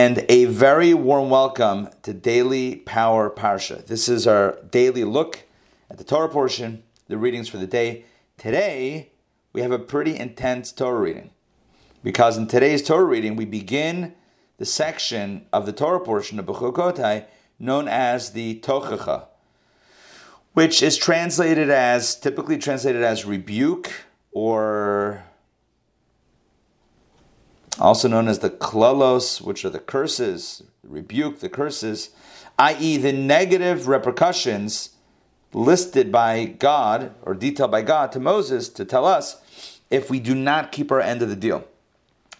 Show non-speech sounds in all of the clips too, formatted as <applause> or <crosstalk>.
And a very warm welcome to Daily Power Parsha. This is our daily look at the Torah portion, the readings for the day. Today, we have a pretty intense Torah reading. Because in today's Torah reading, we begin the section of the Torah portion of Bechukotai known as the Tochacha, which is translated as, typically translated as rebuke or also known as the klalos, which are the curses, rebuke, the curses, i.e., the negative repercussions listed by God or detailed by God to Moses to tell us if we do not keep our end of the deal.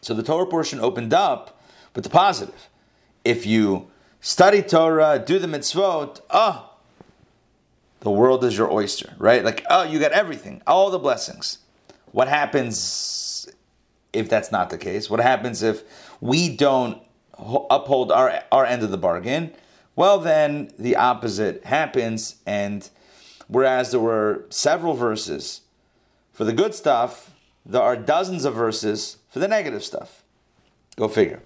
So the Torah portion opened up with the positive. If you study Torah, do the mitzvot, oh, the world is your oyster, right? Like, oh, you got everything, all the blessings. What happens if that's not the case? What happens if we don't uphold our, our end of the bargain? Well, then the opposite happens, and whereas there were several verses for the good stuff, there are dozens of verses for the negative stuff. Go figure.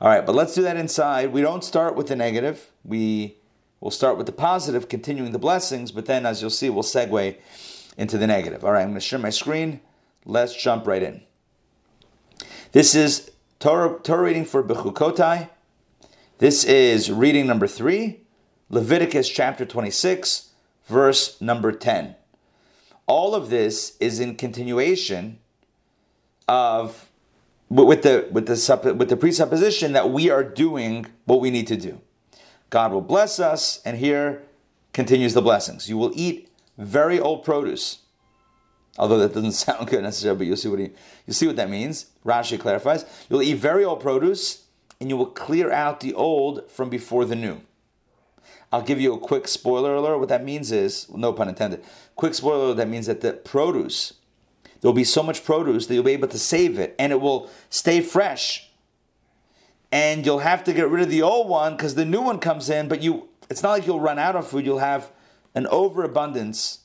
All right, but let's do that inside. We don't start with the negative. We will start with the positive, continuing the blessings, but then, as you'll see, we'll segue into the negative. All right, I'm going to share my screen. Let's jump right in. This is Torah, Torah reading for Bechukotai. This is reading number three, Leviticus chapter 26, verse number 10. All of this is in continuation of with the with the with the presupposition that we are doing what we need to do. God will bless us, and here continues the blessings. You will eat very old produce. Although that doesn't <laughs> sound good necessarily, but you'll see what he, you see what that means. Rashi clarifies: You'll eat very old produce, and you will clear out the old from before the new. I'll give you a quick spoiler alert. What that means is, no pun intended. Quick spoiler alert. That means that the produce, there will be so much produce that you'll be able to save it, and it will stay fresh. And you'll have to get rid of the old one because the new one comes in. But you, it's not like you'll run out of food. You'll have an overabundance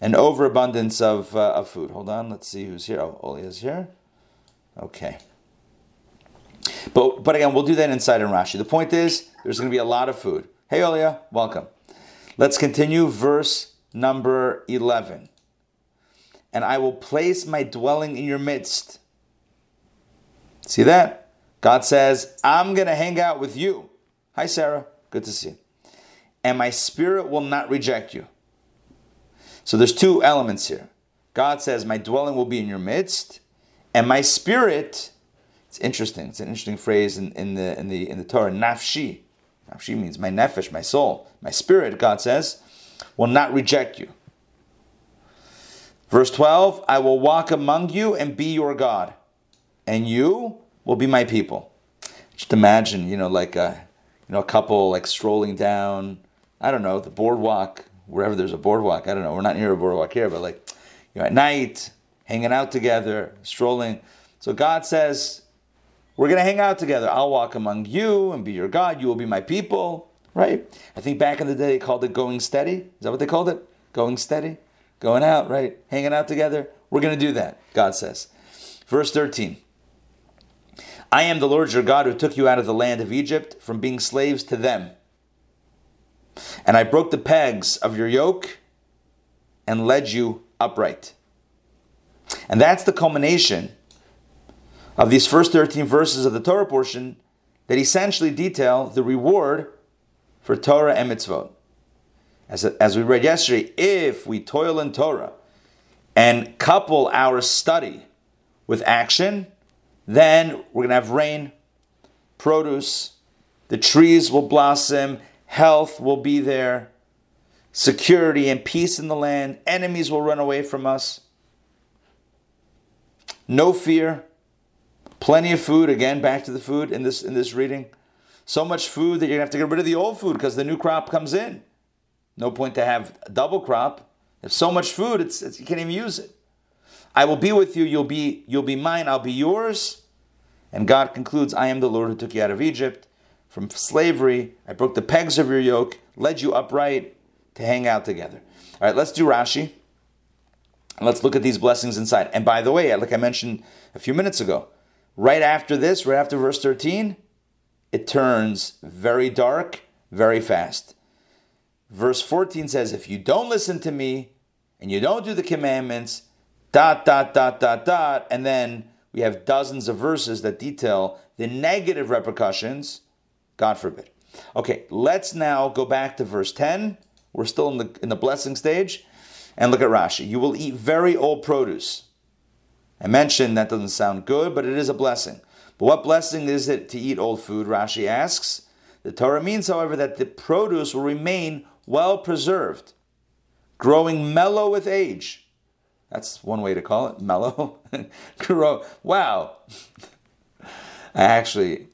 an overabundance of, uh, of food. Hold on, let's see who's here. Oh, Oli is here. Okay. But, but again, we'll do that inside in Rashi. The point is, there's going to be a lot of food. Hey, Olia, welcome. Let's continue verse number 11. And I will place my dwelling in your midst. See that? God says, I'm going to hang out with you. Hi, Sarah. Good to see you. And my spirit will not reject you. So there's two elements here. God says, My dwelling will be in your midst, and my spirit, it's interesting, it's an interesting phrase in, in the in the in the Torah, nafshi. Nafshi means my nefesh, my soul, my spirit, God says, will not reject you. Verse 12, I will walk among you and be your God, and you will be my people. Just imagine, you know, like a you know, a couple like strolling down, I don't know, the boardwalk wherever there's a boardwalk. I don't know. We're not near a boardwalk here, but like you know, at night, hanging out together, strolling. So God says, "We're going to hang out together. I'll walk among you and be your God. You will be my people." Right? I think back in the day they called it going steady. Is that what they called it? Going steady, going out, right? Hanging out together. We're going to do that. God says. Verse thirteen. I am the Lord your God who took you out of the land of Egypt from being slaves to them. And I broke the pegs of your yoke and led you upright. And that's the culmination of these first 13 verses of the Torah portion that essentially detail the reward for Torah and mitzvot. As, as we read yesterday, if we toil in Torah and couple our study with action, then we're going to have rain, produce, the trees will blossom, health will be there, security and peace in the land, enemies will run away from us. No fear, Plenty of food, again, back to the food in this in this reading. So much food that you're gonna have to get rid of the old food because the new crop comes in. No point to have a double crop. If so much food, it's, it's you can't even use it. I will be with you, you'll be you'll be mine, I'll be yours. And God concludes, I am the Lord who took you out of Egypt from slavery. I broke the pegs of your yoke, led you upright to hang out together. All right, let's do Rashi. And let's look at these blessings inside. And by the way, like I mentioned a few minutes ago, right after this, right after verse 13, it turns very dark very fast. Verse 14 says, If you don't listen to me and you don't do the commandments, dot, dot, dot, dot, dot, and then we have dozens of verses that detail the negative repercussions, God forbid. Okay, let's now go back to verse 10. We're still in the, in the blessing stage. And look at Rashi. You will eat very old produce. I mentioned that doesn't sound good, but it is a blessing. But what blessing is it to eat old food? Rashi asks. The Torah means, however, that the produce will remain well preserved, growing mellow with age. That's one way to call it, mellow. <laughs> Grow. Wow. <laughs> I actually,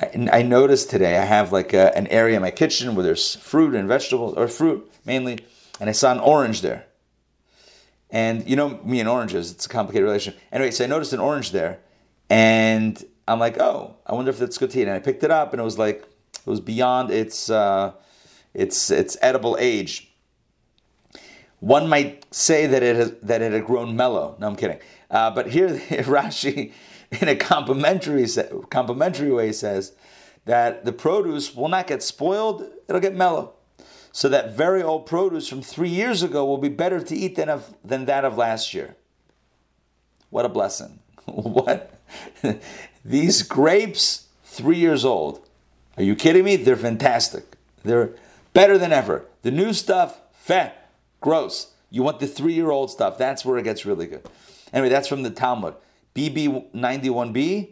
I, noticed today I have like a, an area in my kitchen where there's fruit and vegetables, or fruit mainly, and I saw an orange there. And you know me and oranges, it's a complicated relationship. Anyway, so I noticed an orange there, and I'm like, oh, I wonder if that's good to eat. And I picked it up, and it was like, it was beyond its uh, its its edible age. One might say that it has, that it had grown mellow. No, I'm kidding. Uh, but here <laughs> Rashi, in a complimentary complimentary way, says that the produce will not get spoiled; it'll get mellow. So that very old produce from three years ago will be better to eat than of, than that of last year. What a blessing! <laughs> what <laughs> these grapes, three years old. Are you kidding me? They're fantastic. They're better than ever. The new stuff, fat Gross. You want the three year old stuff. That's where it gets really good. Anyway, that's from the Talmud. BB91B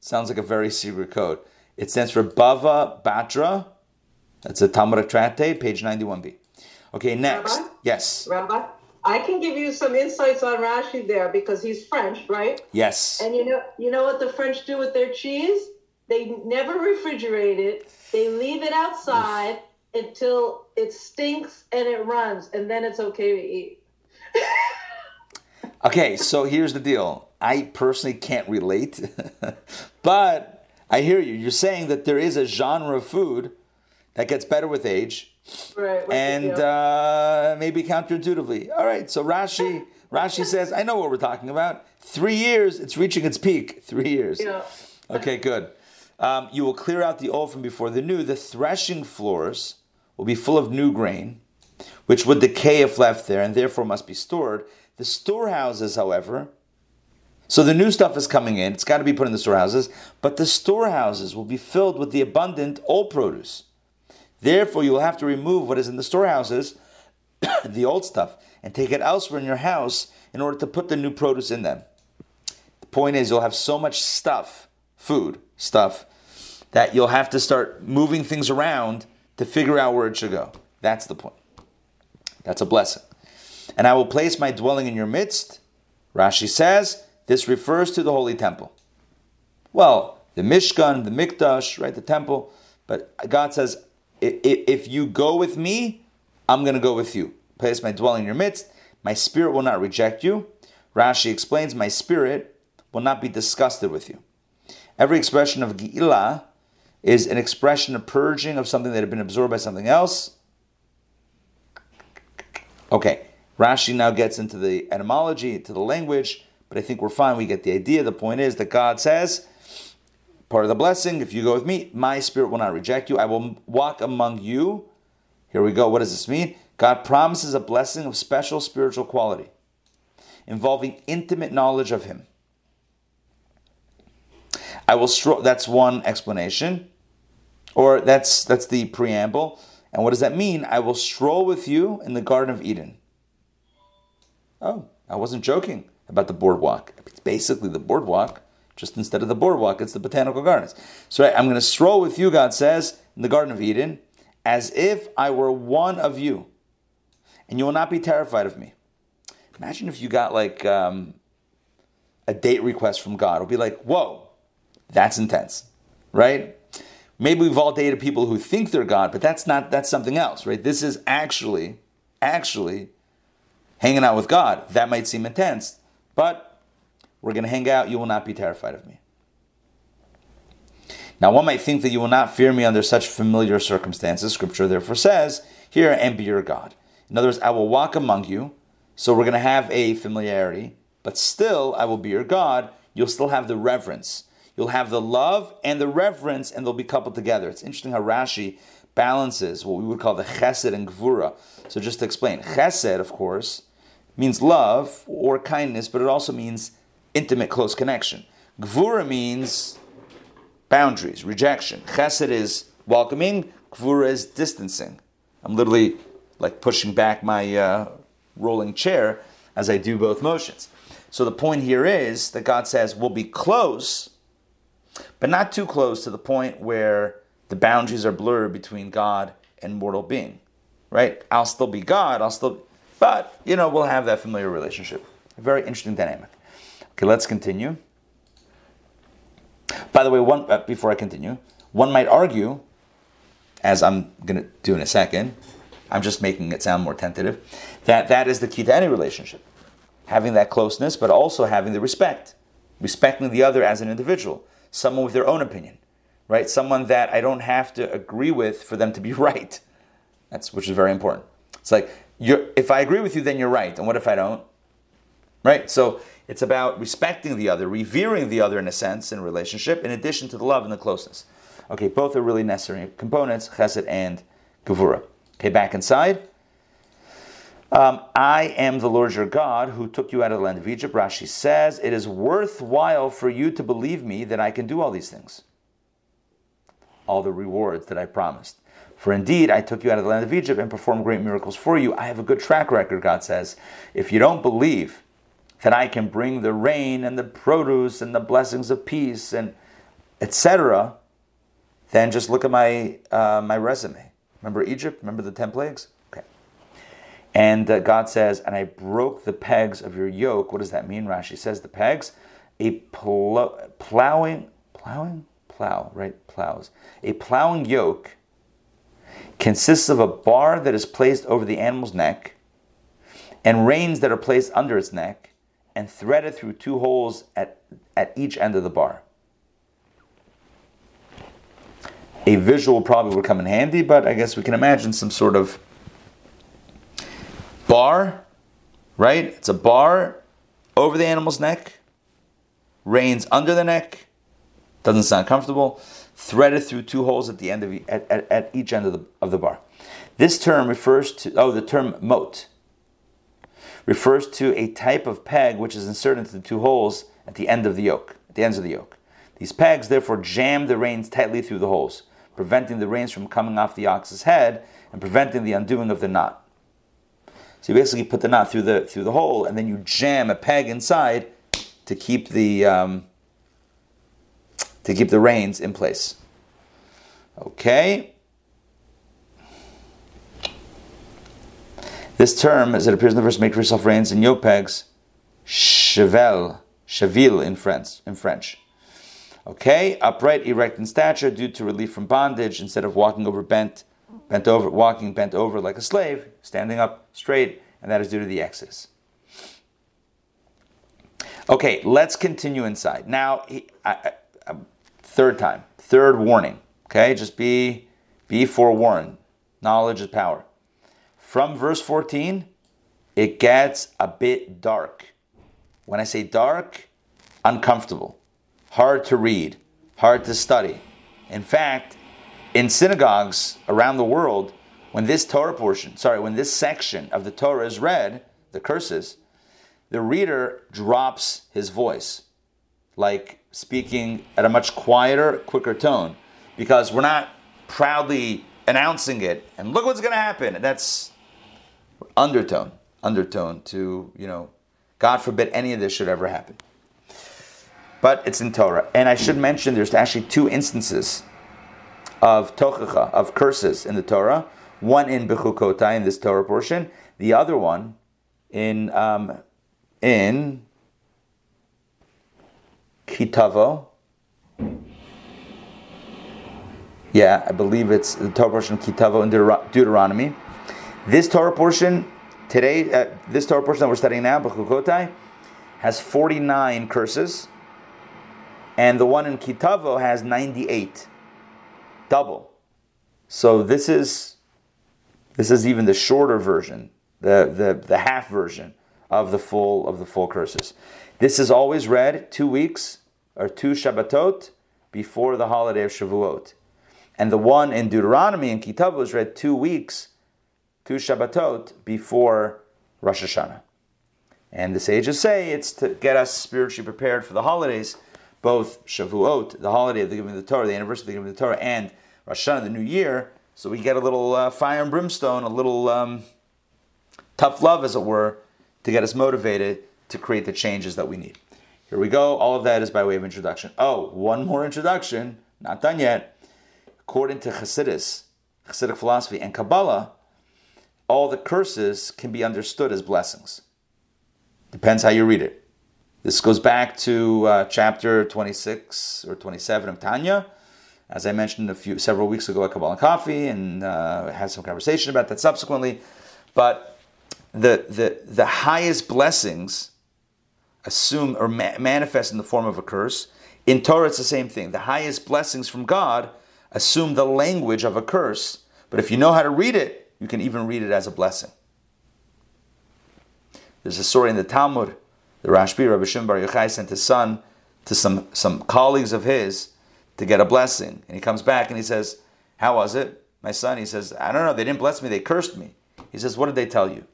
sounds like a very secret code. It stands for Bava Batra. That's a Talmudic tractate, page 91b. Okay, next. Rabbi? Yes. Rabbi, I can give you some insights on Rashi there because he's French, right? Yes. And you know, you know what the French do with their cheese? They never refrigerate it. They leave it outside until it stinks and it runs, and then it's okay to eat. <laughs> okay, so here's the deal. I personally can't relate, <laughs> but I hear you. You're saying that there is a genre of food that gets better with age, right? And uh, maybe counterintuitively. All right, so Rashi. <laughs> Rashi says, I know what we're talking about. Three years, it's reaching its peak. Three years. Yeah. Okay, good. Um, you will clear out the old from before the new. The threshing floors will be full of new grain, which would decay if left there and therefore must be stored. The storehouses, however, so the new stuff is coming in, it's got to be put in the storehouses, but the storehouses will be filled with the abundant old produce. Therefore, you will have to remove what is in the storehouses, <coughs> the old stuff, and take it elsewhere in your house in order to put the new produce in them. The point is, you'll have so much stuff, food, stuff, that you'll have to start moving things around to figure out where it should go. That's the point. That's a blessing. And I will place my dwelling in your midst. Rashi says this refers to the holy temple. Well, the Mishkan, the Mikdash, right, the temple. But God says, if you go with me, I'm going to go with you. Place my dwelling in your midst. My spirit will not reject you. Rashi explains, my spirit will not be disgusted with you. Every expression of G'ilah is an expression of purging of something that had been absorbed by something else. Okay, Rashi now gets into the etymology, to the language, but I think we're fine. We get the idea. The point is that God says, part of the blessing, if you go with me, my spirit will not reject you. I will walk among you. Here we go. What does this mean? God promises a blessing of special spiritual quality involving intimate knowledge of Him. I will. Stro- that's one explanation. Or that's that's the preamble. And what does that mean? I will stroll with you in the Garden of Eden. Oh, I wasn't joking about the boardwalk. It's basically the boardwalk, just instead of the boardwalk, it's the botanical gardens. So I'm going to stroll with you, God says, in the Garden of Eden, as if I were one of you, and you will not be terrified of me. Imagine if you got like um, a date request from God. It'll be like, whoa, that's intense, right? Maybe we've all dated people who think they're God, but that's not, that's something else, right? This is actually, actually hanging out with God. That might seem intense, but we're going to hang out. You will not be terrified of me. Now, one might think that you will not fear me under such familiar circumstances. Scripture therefore says, Here and be your God. In other words, I will walk among you. So we're going to have a familiarity, but still I will be your God. You'll still have the reverence. You'll have the love and the reverence, and they'll be coupled together. It's interesting how Rashi balances what we would call the chesed and gvura. So just to explain, chesed, of course, means love or kindness, but it also means intimate, close connection. Gvura means boundaries, rejection. Chesed is welcoming, gvura is distancing. I'm literally like pushing back my uh, rolling chair as I do both motions. So the point here is that God says we'll be close, but not too close to the point where the boundaries are blurred between God and mortal being. Right? I'll still be God, I'll still but you know, we'll have that familiar relationship. Very interesting dynamic. Okay, let's continue. By the way, one uh, before I continue, one might argue, as I'm going to do in a second, I'm just making it sound more tentative, that that is the key to any relationship. Having that closeness, but also having the respect, respecting the other as an individual, someone with their own opinion, right? Someone that I don't have to agree with for them to be <laughs> right. That's which is very important. It's like if I agree with you, then you're right, and what if I don't? Right. So it's about respecting the other, revering the other in a sense in a relationship, in addition to the love and the closeness. Okay, both are really necessary components, chesed and gevura. Okay, back inside. Um, I am the Lord your God who took you out of the land of Egypt. Rashi says, It is worthwhile for you to believe me that I can do all these things. All the rewards that I promised. For indeed, I took you out of the land of Egypt and performed great miracles for you. I have a good track record, God says. If you don't believe that I can bring the rain and the produce and the blessings of peace and etc., then just look at my uh, my resume. Remember Egypt? Remember the ten plagues? Okay. And uh, God says, "And I broke the pegs of your yoke." What does that mean? Rashi says the pegs, a pl- plowing, plowing, plow, right? Plows. A plowing yoke consists of a bar that is placed over the animal's neck, and reins that are placed under its neck and threaded through two holes at, at each end of the bar. A visual probably would come in handy, but I guess we can imagine some sort of bar, right? It's a bar over the animal's neck, reins under the neck, doesn't sound comfortable, threaded through two holes at the end of at, at, at each end of the, of the bar. This term refers to, oh, the term moat refers to a type of peg which is inserted into the two holes at the end of the yoke, at the ends of the yoke. These pegs therefore jam the reins tightly through the holes, preventing the reins from coming off the ox's head and preventing the undoing of the knot. So you basically put the knot through the through the hole, and then you jam a peg inside to keep the um, to keep the reins in place. Okay. This term, as it appears in the verse, make for yourself reins and yoke pegs, chevel, cheville in French. In French. Okay, upright, erect in stature, due to relief from bondage, instead of walking over bent, bent over, walking bent over like a slave, standing up straight, and that is due to the Exodus. Okay, let's continue inside. Now, I, I, third time, third warning. Okay, just be be forewarned. Knowledge is power. From verse 14, it gets a bit dark. When I say dark, uncomfortable, hard to read, hard to study. In fact, in synagogues around the world, when this Torah portion, sorry, when this section of the Torah is read, the curses, the reader drops his voice, like speaking at a much quieter, quicker tone, because we're not proudly announcing it and look what's going to happen. And That's undertone, undertone to, you know, God forbid any of this should ever happen. But it's in Torah. And I should mention there's actually two instances of tochacha, of curses in the Torah. One in Bechukotai, in this Torah portion. The other one in, um, in Kitavo. Yeah, I believe it's the Torah portion Kitavo in Deuteronomy. This Torah portion today, uh, this Torah portion that we're studying now, Bechukotai, has 49 curses, and the one in Kitavo has 98, double. So this is this is even the shorter version, the, the, the half version of the full of the full curses. This is always read two weeks or two Shabbatot before the holiday of Shavuot. And the one in Deuteronomy and Kitab was read two weeks, two Shabbatot before Rosh Hashanah. And the sages say it's to get us spiritually prepared for the holidays, both Shavuot, the holiday of the giving of the Torah, the anniversary of the giving of the Torah, and Rosh Hashanah, the new year, so we get a little uh, fire and brimstone, a little um, tough love, as it were, to get us motivated to create the changes that we need. Here we go. All of that is by way of introduction. Oh, one more introduction, not done yet. According to Hasidus, Hasidic philosophy, and Kabbalah, all the curses can be understood as blessings. Depends how you read it. This goes back to uh, chapter 26 or 27 of Tanya, as I mentioned a few several weeks ago at Kabbalah Coffee, and uh, had some conversation about that subsequently. But the the the highest blessings assume or ma- manifest in the form of a curse. In Torah, it's the same thing. The highest blessings from God assume the language of a curse, but if you know how to read it, you can even read it as a blessing. There's a story in the Talmud. The Rashbi, Rabbi Shimon Bar Yochai, sent his son to some, some colleagues of his to get a blessing. And he comes back and he says, How was it? My son, he says, I don't know, they didn't bless me, they cursed me. He says, What did they tell you?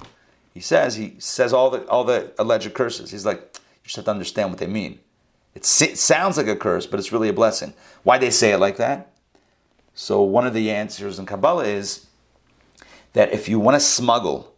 He says, he says all the all the alleged curses. He's like, you just have to understand what they mean. It, it sounds like a curse, but it's really a blessing. Why they say it like that? So one of the answers in Kabbalah is that if you want to smuggle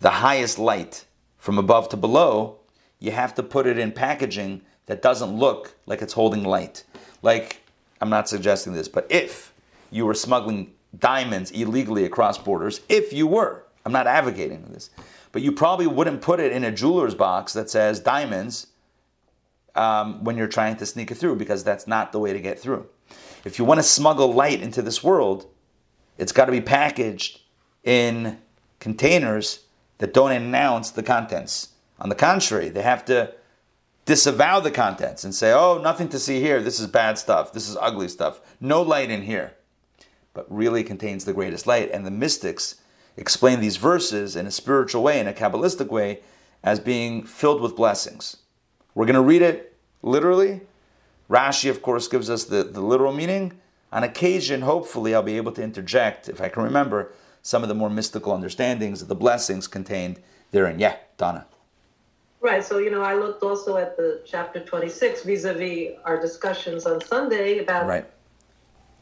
the highest light from above to below, you have to put it in packaging that doesn't look like it's holding light. Like, I'm not suggesting this, but if you were smuggling diamonds illegally across borders, if you were, I'm not advocating this, but you probably wouldn't put it in a jeweler's box that says diamonds um, when you're trying to sneak it through because that's not the way to get through. If you want to smuggle light into this world, it's got to be packaged in containers that don't announce the contents. On the contrary, they have to disavow the contents and say, oh, nothing to see here. This is bad stuff. This is ugly stuff. No light in here. But really contains the greatest light. And the mystics explain these verses in a spiritual way, in a Kabbalistic way, as being filled with blessings. We're going to read it literally. Rashi, of course, gives us the, the literal meaning. On occasion, hopefully, I'll be able to interject, if I can remember, some of the more mystical understandings of the blessings contained therein. Yeah, Donna. Right. So, you know, I looked also at the chapter 26 vis a vis our discussions on Sunday about, right.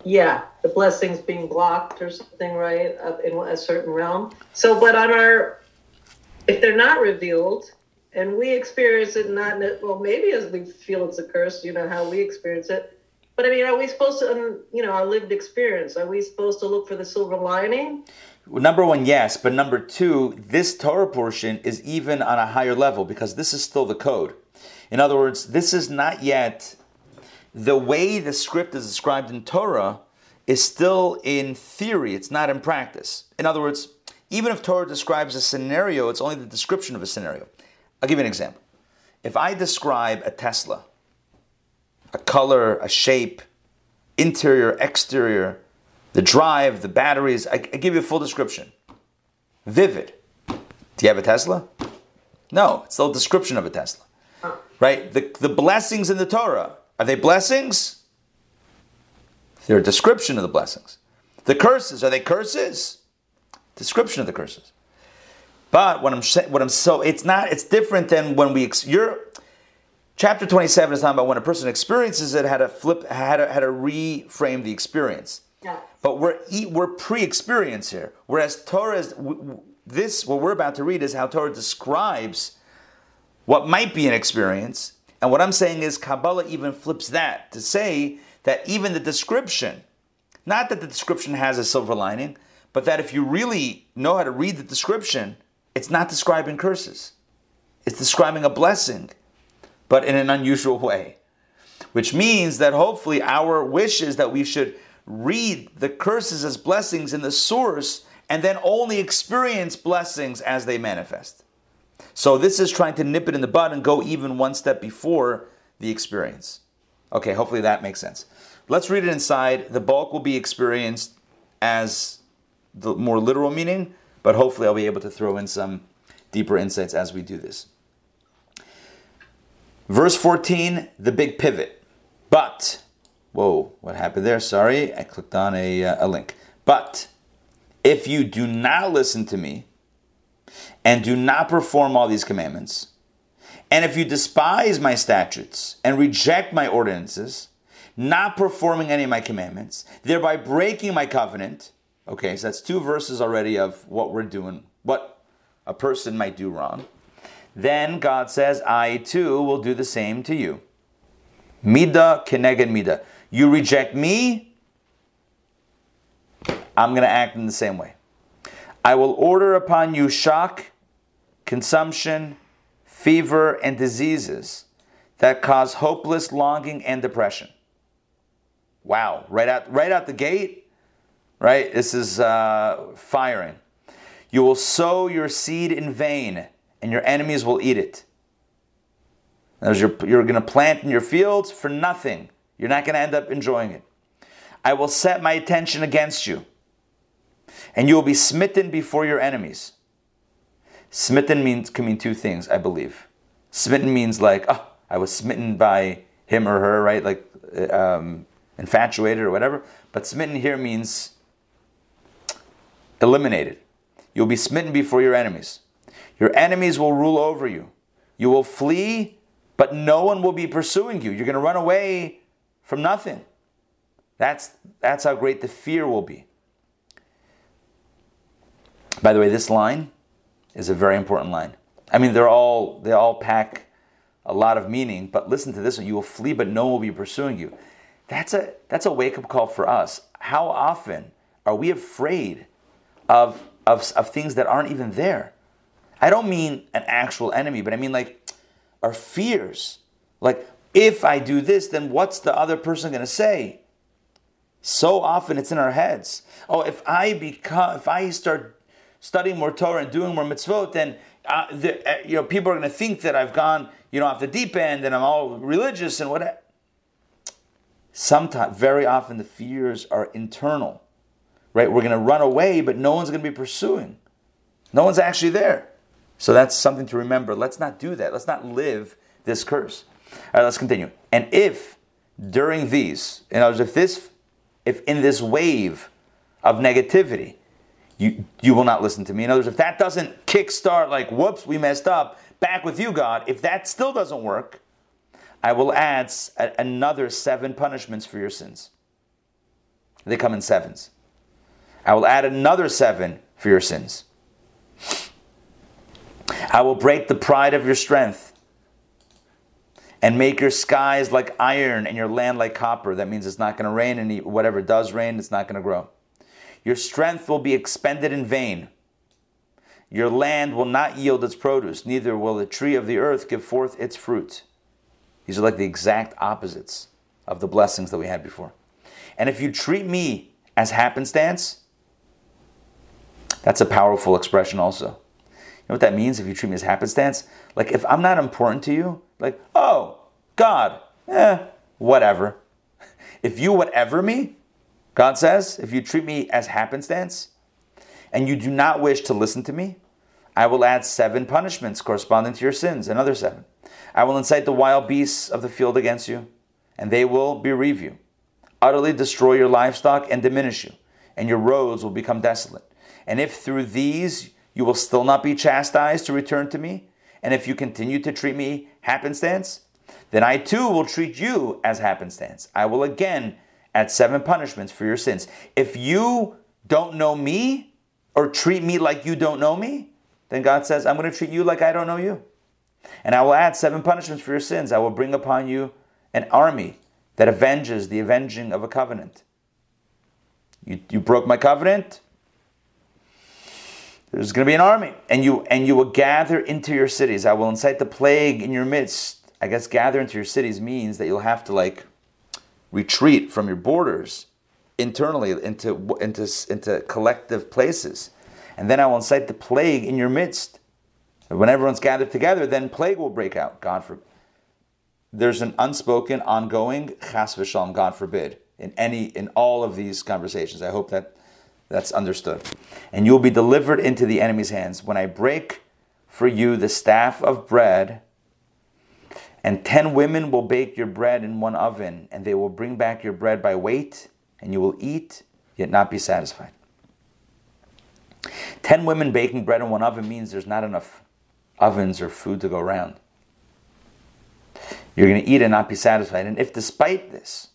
Yeah, the blessings being blocked or something, right, in a certain realm. So, but on our, if they're not revealed and we experience it not, well, maybe as we feel it's a curse, you know, how we experience it. But I mean, are we supposed to, um, you know, our lived experience, are we supposed to look for the silver lining? Number one, yes, but number two, this Torah portion is even on a higher level because this is still the code. In other words, this is not yet the way the script is described in Torah is still in theory, it's not in practice. In other words, even if Torah describes a scenario, it's only the description of a scenario. I'll give you an example. If I describe a Tesla, a color, a shape, interior, exterior, the drive, the batteries. I, I give you a full description. Vivid. Do you have a Tesla? No, it's the description of a Tesla. Right? The, the blessings in the Torah, are they blessings? They're a description of the blessings. The curses, are they curses? Description of the curses. But what I'm saying, what I'm so it's not it's different than when we you're chapter 27 is talking about when a person experiences it how to flip how to, how to reframe the experience. Yeah. But we're we're pre-experience here. Whereas Torah is this what we're about to read is how Torah describes what might be an experience. And what I'm saying is Kabbalah even flips that to say that even the description, not that the description has a silver lining, but that if you really know how to read the description, it's not describing curses. It's describing a blessing, but in an unusual way. which means that hopefully our wish is that we should read the curses as blessings in the source and then only experience blessings as they manifest. So this is trying to nip it in the bud and go even one step before the experience. Okay, hopefully that makes sense. Let's read it inside. The bulk will be experienced as the more literal meaning, but hopefully I'll be able to throw in some deeper insights as we do this. Verse 14, the big pivot. But, whoa, what happened there? Sorry, I clicked on a, uh, a link. But, if you do not listen to me and do not perform all these commandments, and if you despise my statutes and reject my ordinances, not performing any of my commandments, thereby breaking my covenant, okay, so that's two verses already of what we're doing, what a person might do wrong. Then God says, I too will do the same to you. Mida keneged mida. You reject me, I'm going to act in the same way. I will order upon you shock, consumption, fever, and diseases that cause hopeless longing and depression. Wow, right out, right out the gate, right? This is uh, firing. You will sow your seed in vain and your enemies will eat it. You're, you're going to plant in your fields for nothing. You're not going to end up enjoying it. I will set my attention against you, and you will be smitten before your enemies. Smitten means can mean two things, I believe. Smitten means like, oh, I was smitten by him or her, right? Like um, infatuated or whatever. But smitten here means eliminated. You'll be smitten before your enemies. Your enemies will rule over you. You will flee, but no one will be pursuing you. You're going to run away from nothing. That's, that's how great the fear will be. By the way, this line is a very important line. I mean, they're all they all pack a lot of meaning, but listen to this one. You will flee, but no one will be pursuing you. That's a that's a wake-up call for us. How often are we afraid of, of, of things that aren't even there? I don't mean an actual enemy, but I mean like our fears. Like, if I do this, then what's the other person going to say? So often it's in our heads. Oh, if I become, if I start studying more Torah and doing more mitzvot, then uh, the, uh, you know people are going to think that I've gone, you know, off the deep end and I'm all religious and what. Sometimes, very often, the fears are internal, right? We're going to run away, but no one's going to be pursuing. No one's actually there. So that's something to remember. Let's not do that. Let's not live this curse. All right, let's continue. And if during these, in other words, if this, if in this wave of negativity, you you will not listen to me. In other words, if that doesn't kickstart, like, whoops, we messed up, back with you, God. If that still doesn't work, I will add another seven punishments for your sins. They come in sevens. I will add another seven for your sins. I will break the pride of your strength and make your skies like iron and your land like copper. That means it's not going to rain, and whatever does rain, it's not going to grow. Your strength will be expended in vain. Your land will not yield its produce, neither will the tree of the earth give forth its fruit. These are like the exact opposites of the blessings that we had before. And if you treat me as happenstance, that's a powerful expression also You know what that means if you treat me as happenstance? Like if I'm not important to you, like, oh, God, eh, whatever. If you whatever me, God says, if you treat me as happenstance, and you do not wish to listen to me, I will add seven punishments corresponding to your sins, another seven. I will incite the wild beasts of the field against you, and they will bereave you, utterly destroy your livestock and diminish you, and your roads will become desolate. And if through these you will still not be chastised to return to me. And if you continue to treat me happenstance, then I too will treat you as happenstance. I will again add seven punishments for your sins. If you don't know me or treat me like you don't know me, then God says, I'm going to treat you like I don't know you. And I will add seven punishments for your sins. I will bring upon you an army that avenges the avenging of a covenant. You, you broke my covenant, there's going to be an army, and you and you will gather into your cities. I will incite the plague in your midst I guess gather into your cities means that you'll have to like retreat from your borders internally into into into collective places, and then I will incite the plague in your midst. When everyone's gathered together, then plague will break out. God forbid. There's an unspoken, ongoing chas v'shalom. God forbid in any in all of these conversations. I hope that that's understood. And you will be delivered into the enemy's hands when I break for you the staff of bread. And ten women will bake your bread in one oven, and they will bring back your bread by weight, and you will eat, yet not be satisfied. Ten women baking bread in one oven means there's not enough ovens or food to go around. You're going to eat and not be satisfied. And if despite this,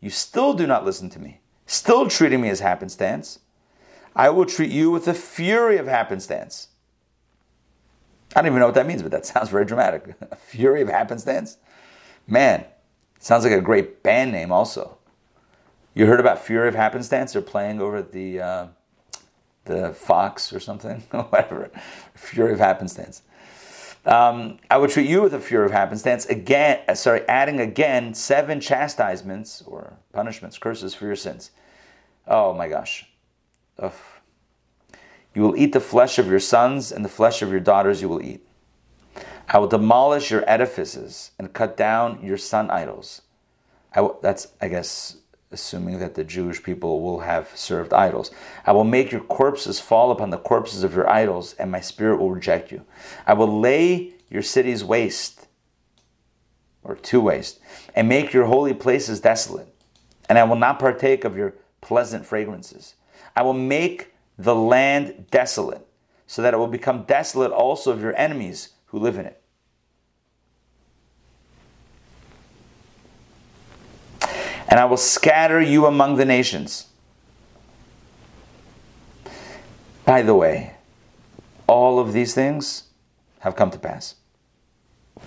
you still do not listen to me, still treating me as happenstance, I will treat you with the fury of happenstance. I don't even know what that means, but that <laughs> sounds very dramatic. a fury of happenstance? Man, sounds like a great band name also. You heard about Fury of Happenstance? They're playing over at the, uh, the Fox or something, <laughs> whatever. Fury of Happenstance. Um, I will treat you with a fury of happenstance again. Uh, sorry, adding again seven chastisements or punishments, curses for your sins. Oh my gosh. Ugh. You will eat the flesh of your sons, and the flesh of your daughters you will eat. I will demolish your edifices and cut down your sun idols. that's, I guess, assuming that the Jewish people will have served idols. I will make your corpses fall upon the corpses of your idols, and my spirit will reject you. I will lay your cities waste, or to waste, and make your holy places desolate. And I will not partake of your pleasant fragrances. I will make the land desolate, so that it will become desolate also of your enemies who live in it. And I will scatter you among the nations. By the way, all of these things have come to pass.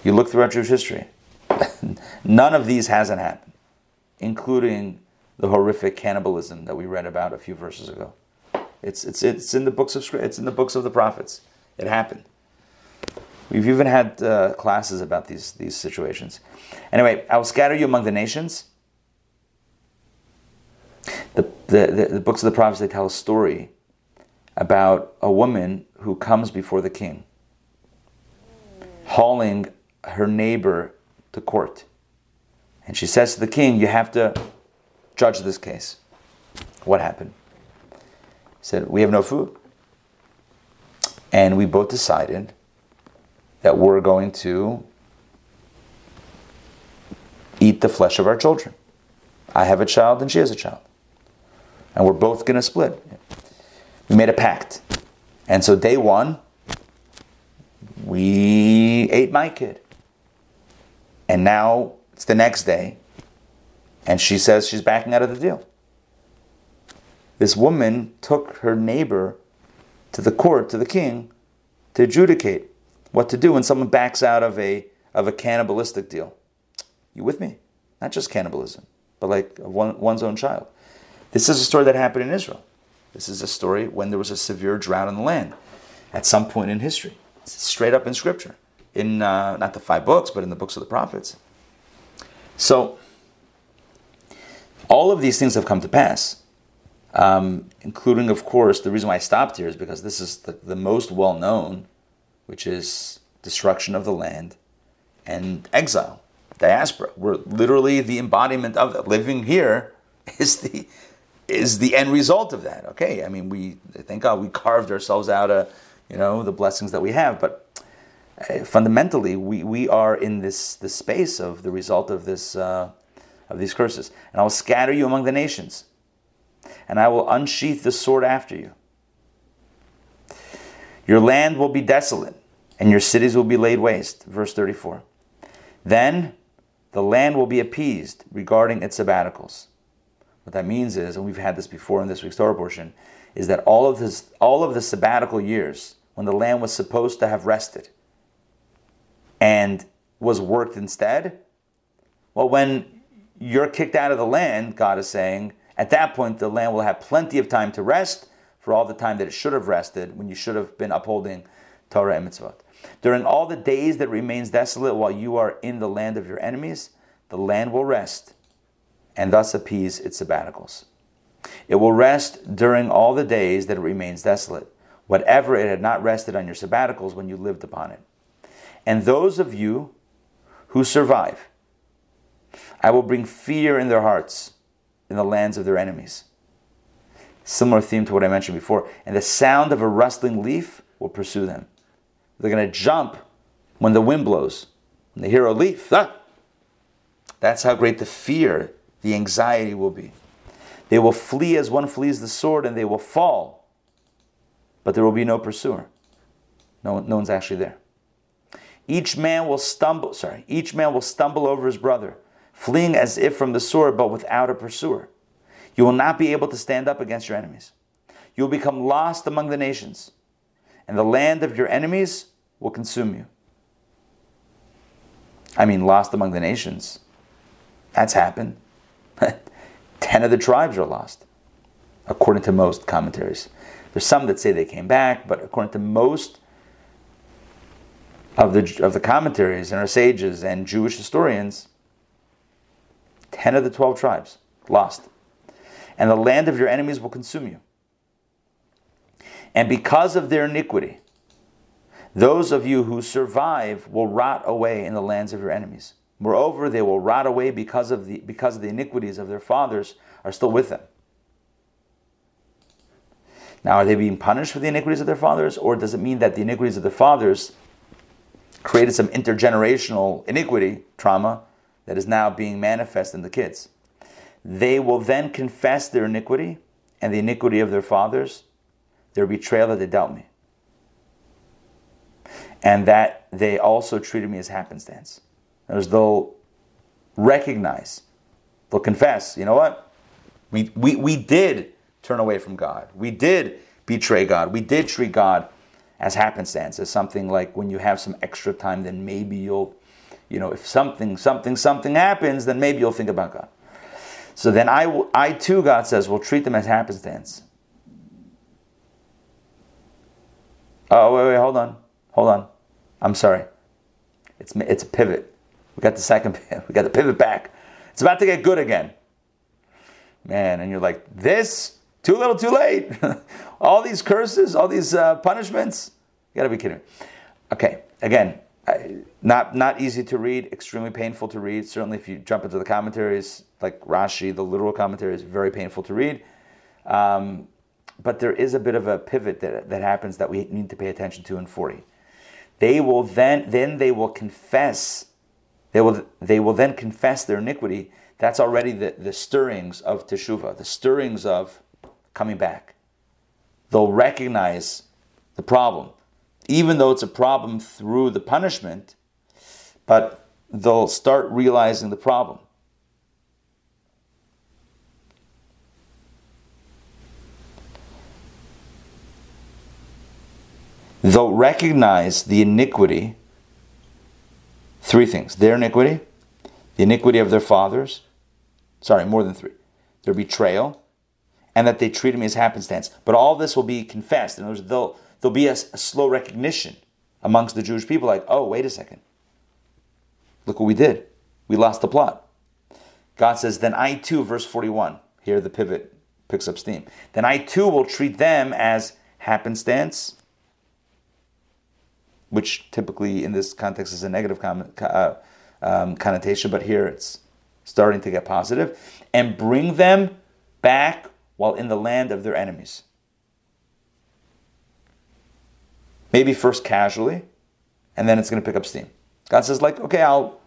You look throughout Jewish history, <laughs> none of these hasn't happened, including the horrific cannibalism that we read about a few verses ago. It's, it's, it's in the books of it's in the books of the prophets. It happened. We've even had uh, classes about these, these situations. Anyway, I will scatter you among the nations. The, the, the, the books of the prophets, they tell a story about a woman who comes before the king, hauling her neighbor to court. And she says to the king, You have to judge this case. What happened? Said, We have no food. And we both decided that we're going to eat the flesh of our children. I have a child and she has a child. And we're both going to split. We made a pact. And so day one, we ate my kid. And now it's the next day, and she says she's backing out of the deal. This woman took her neighbor to the court, to the king, to adjudicate what to do when someone backs out of a, of a cannibalistic deal. You with me? Not just cannibalism, but like one, one's own child. This is a story that happened in Israel. This is a story when there was a severe drought in the land at some point in history. It's straight up in Scripture, in uh, not the five books, but in the books of the prophets. So, all of these things have come to pass, um, including, of course, the reason why I stopped here is because this is the, the most well known, which is destruction of the land and exile, diaspora. We're literally the embodiment of that. Living here <laughs> is the is the end result of that. Okay, I mean, we thank God we carved ourselves out of you know the blessings that we have, but uh, fundamentally we, we are in this the space of the result of this uh, of these curses. And I will scatter you among the nations, and I will unsheath the sword after you. Your land will be desolate, and your cities will be laid waste. Verse 34. Then the land will be appeased regarding its sabbaticals. What that means is, and we've had this before in this week's Torah portion, is that all of this, all of the sabbatical years, when the land was supposed to have rested and was worked instead, well, when you're kicked out of the land, God is saying, at that point the land will have plenty of time to rest for all the time that it should have rested when you should have been upholding Torah and mitzvot. During all the days that remains desolate while you are in the land of your enemies, the land will rest and thus appease its sabbaticals. It will rest during all the days that it remains desolate, whatever it had not rested on your sabbaticals when you lived upon it. And those of you who survive, I will bring fear in their hearts in the lands of their enemies. Similar theme to what I mentioned before. And the sound of a rustling leaf will pursue them. They're going to jump when the wind blows. When they hear a leaf, ah! that's how great the fear, the anxiety will be. They will flee as one flees the sword, and they will fall, but there will be no pursuer. No, no one's actually there. Each man will stumble, sorry, each man will stumble over his brother, fleeing as if from the sword, but without a pursuer. You will not be able to stand up against your enemies. You will become lost among the nations, and the land of your enemies will consume you. I mean, lost among the nations. That's happened. <laughs> Ten of the tribes are lost, according to most commentaries. There's some that say they came back, but according to most of the, of the commentaries and our sages and Jewish historians, 10 of the 12 tribes lost. And the land of your enemies will consume you. And because of their iniquity, those of you who survive will rot away in the lands of your enemies. Moreover, they will rot away because of the, because of the iniquities of their fathers are still with them. Now, are they being punished for the iniquities of their fathers, or does it mean that the iniquities of their fathers created some intergenerational iniquity, trauma, that is now being manifest in the kids? They will then confess their iniquity and the iniquity of their fathers, their betrayal that they dealt me, and that they also treated me as happenstance as they'll recognize, they'll confess, you know what? We, we, we did turn away from God. We did betray God. We did treat God as happenstance, as something like when you have some extra time, then maybe you'll, you know, if something, something, something happens, then maybe you'll think about God. So then I, I too, God says, will treat them as happenstance. Oh, wait, wait, hold on. Hold on. I'm sorry. It's, it's a pivot. We got the second, <laughs> we got the pivot back. It's about to get good again. Man, and you're like, this? Too little, too late. <laughs> all these curses, all these uh, punishments. You gotta be kidding. Okay, again, not not easy to read, extremely painful to read. Certainly, if you jump into the commentaries, like Rashi, the literal commentary is very painful to read. Um, but there is a bit of a pivot that, that happens that we need to pay attention to in 40. They will then then they will confess they will, they will then confess their iniquity. That's already the, the stirrings of teshuvah, the stirrings of coming back. They'll recognize the problem, even though it's a problem through the punishment, but they'll start realizing the problem. They'll recognize the iniquity Three things their iniquity, the iniquity of their fathers, sorry, more than three, their betrayal, and that they treated me as happenstance. But all this will be confessed. In other words, there'll, there'll be a, a slow recognition amongst the Jewish people like, oh, wait a second. Look what we did. We lost the plot. God says, then I too, verse 41, here the pivot picks up steam. Then I too will treat them as happenstance which typically in this context is a negative uh, um, connotation, but here it's starting to get positive, and bring them back while in the land of their enemies. Maybe first casually, and then it's going to pick up steam. God says, like, okay, I'll,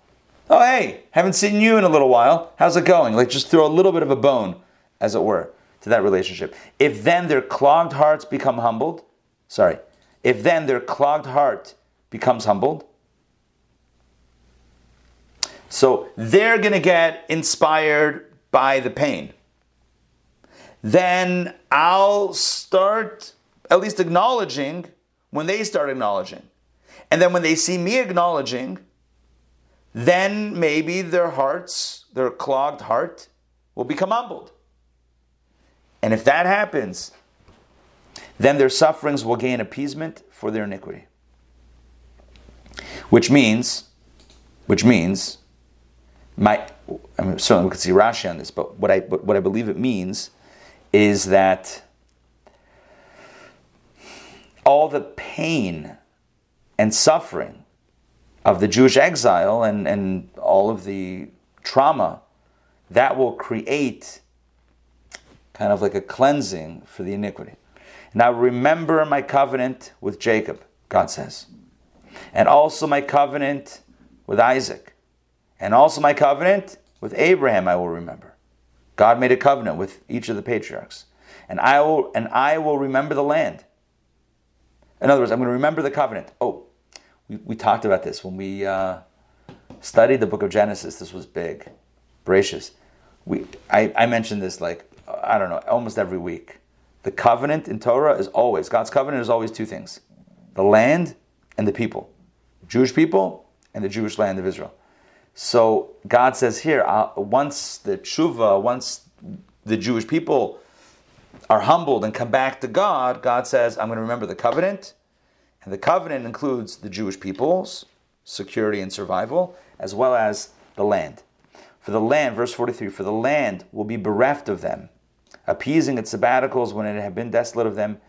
oh, hey, haven't seen you in a little while. How's it going? Like, just throw a little bit of a bone, as it were, to that relationship. If then their clogged hearts become humbled, sorry, if then their clogged heart becomes humbled, so they're going to get inspired by the pain. Then I'll start at least acknowledging when they start acknowledging. And then when they see me acknowledging, then maybe their hearts, their clogged heart, will become humbled. And if that happens, then their sufferings will gain appeasement for their iniquity. which means, which means, my, I mean, certainly we could see Rashi on this, but what I, what I believe it means is that all the pain and suffering of the Jewish exile and, and all of the trauma that will create kind of like a cleansing for the iniquity. Now remember my covenant with Jacob, God says, and also my covenant with Isaac, and also my covenant with Abraham I will remember. God made a covenant with each of the patriarchs. And I will and I will remember the land. In other words, I'm going to remember the covenant. Oh, we, we talked about this when we uh, studied the book of Genesis. This was big. Gracious. We I, I mentioned this like I don't know, almost every week. The covenant in Torah is always, God's covenant is always two things the land and the people. Jewish people and the Jewish land of Israel. So God says here, uh, once the tshuva, once the Jewish people are humbled and come back to God, God says, I'm going to remember the covenant. And the covenant includes the Jewish people's security and survival, as well as the land. For the land, verse 43, for the land will be bereft of them, appeasing its sabbaticals when it had been desolate of them,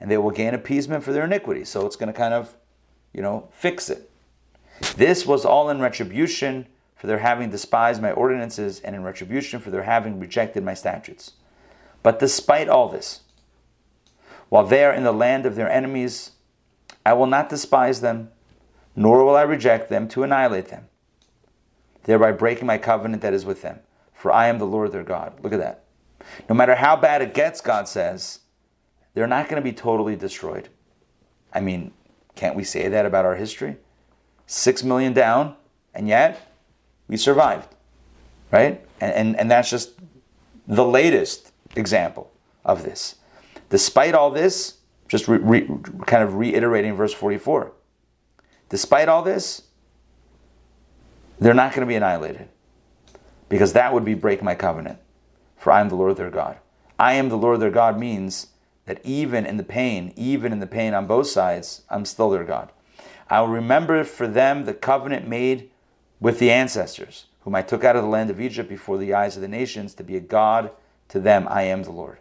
and they will gain appeasement for their iniquity. So it's going to kind of, you know, fix it. This was all in retribution for their having despised my ordinances and in retribution for their having rejected my statutes. But despite all this, while they are in the land of their enemies, I will not despise them, nor will I reject them to annihilate them, thereby breaking my covenant that is with them. For I am the Lord their God. Look at that. No matter how bad it gets, God says, they're not going to be totally destroyed. I mean, can't we say that about our history? Six million down, and yet we survived, right? And, and, and that's just the latest example of this. Despite all this, just re, re, kind of reiterating verse 44. Despite all this, they're not going to be annihilated because that would be break my covenant. For I am the Lord their God. I am the Lord their God means that even in the pain, even in the pain on both sides, I'm still their God. I will remember for them the covenant made with the ancestors, whom I took out of the land of Egypt before the eyes of the nations to be a God to them. I am the Lord.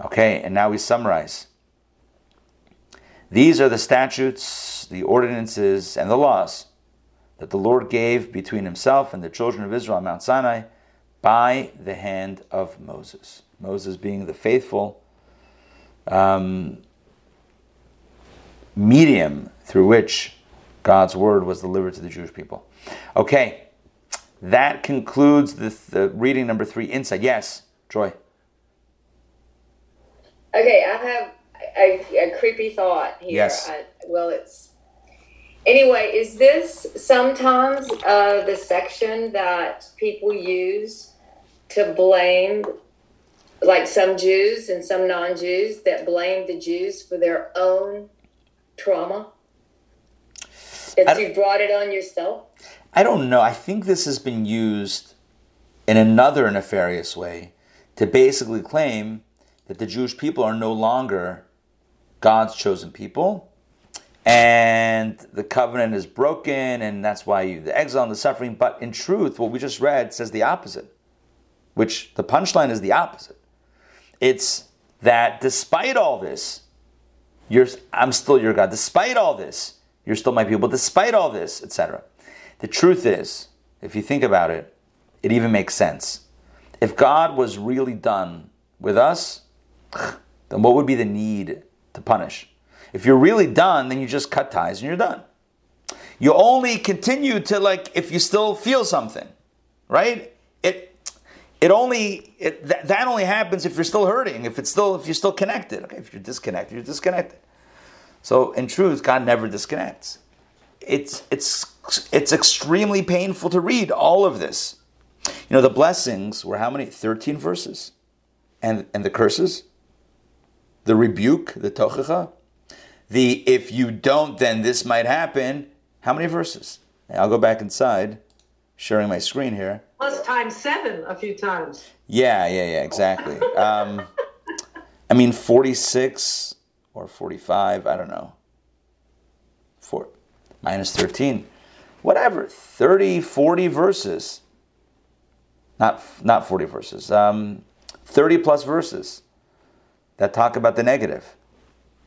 Okay, and now we summarize. These are the statutes, the ordinances, and the laws that the Lord gave between himself and the children of Israel on Mount Sinai by the hand of Moses. Moses being the faithful um, medium through which God's word was delivered to the Jewish people. Okay, that concludes the, the reading number three, insight. Yes, Joy. Okay, I have a, a creepy thought here. Yes. I, well, it's anyway. Is this sometimes uh, the section that people use to blame, like some Jews and some non-Jews that blame the Jews for their own trauma? That you brought it on yourself. I don't know. I think this has been used in another nefarious way to basically claim that the Jewish people are no longer God's chosen people, and the covenant is broken, and that's why you the exile and the suffering. But in truth, what we just read says the opposite, which the punchline is the opposite. It's that despite all this, I'm still your God. Despite all this, you're still my people. Despite all this, etc. The truth is, if you think about it, it even makes sense. If God was really done with us, <sighs> then what would be the need to punish? If you're really done, then you just cut ties and you're done. You only continue to like if you still feel something, right? It it only it, that, that only happens if you're still hurting, if it's still if you're still connected. Okay, if you're disconnected, you're disconnected. So in truth, God never disconnects. It's it's it's extremely painful to read all of this. You know, the blessings were how many? 13 verses. And and the curses? The rebuke, the tochacha, the if you don't, then this might happen. How many verses? I'll go back inside, sharing my screen here. Plus times seven a few times. Yeah, yeah, yeah, exactly. Um, I mean, 46 or 45, I don't know. Four, minus 13, whatever, 30, 40 verses. Not, not 40 verses, um, 30 plus verses that talk about the negative.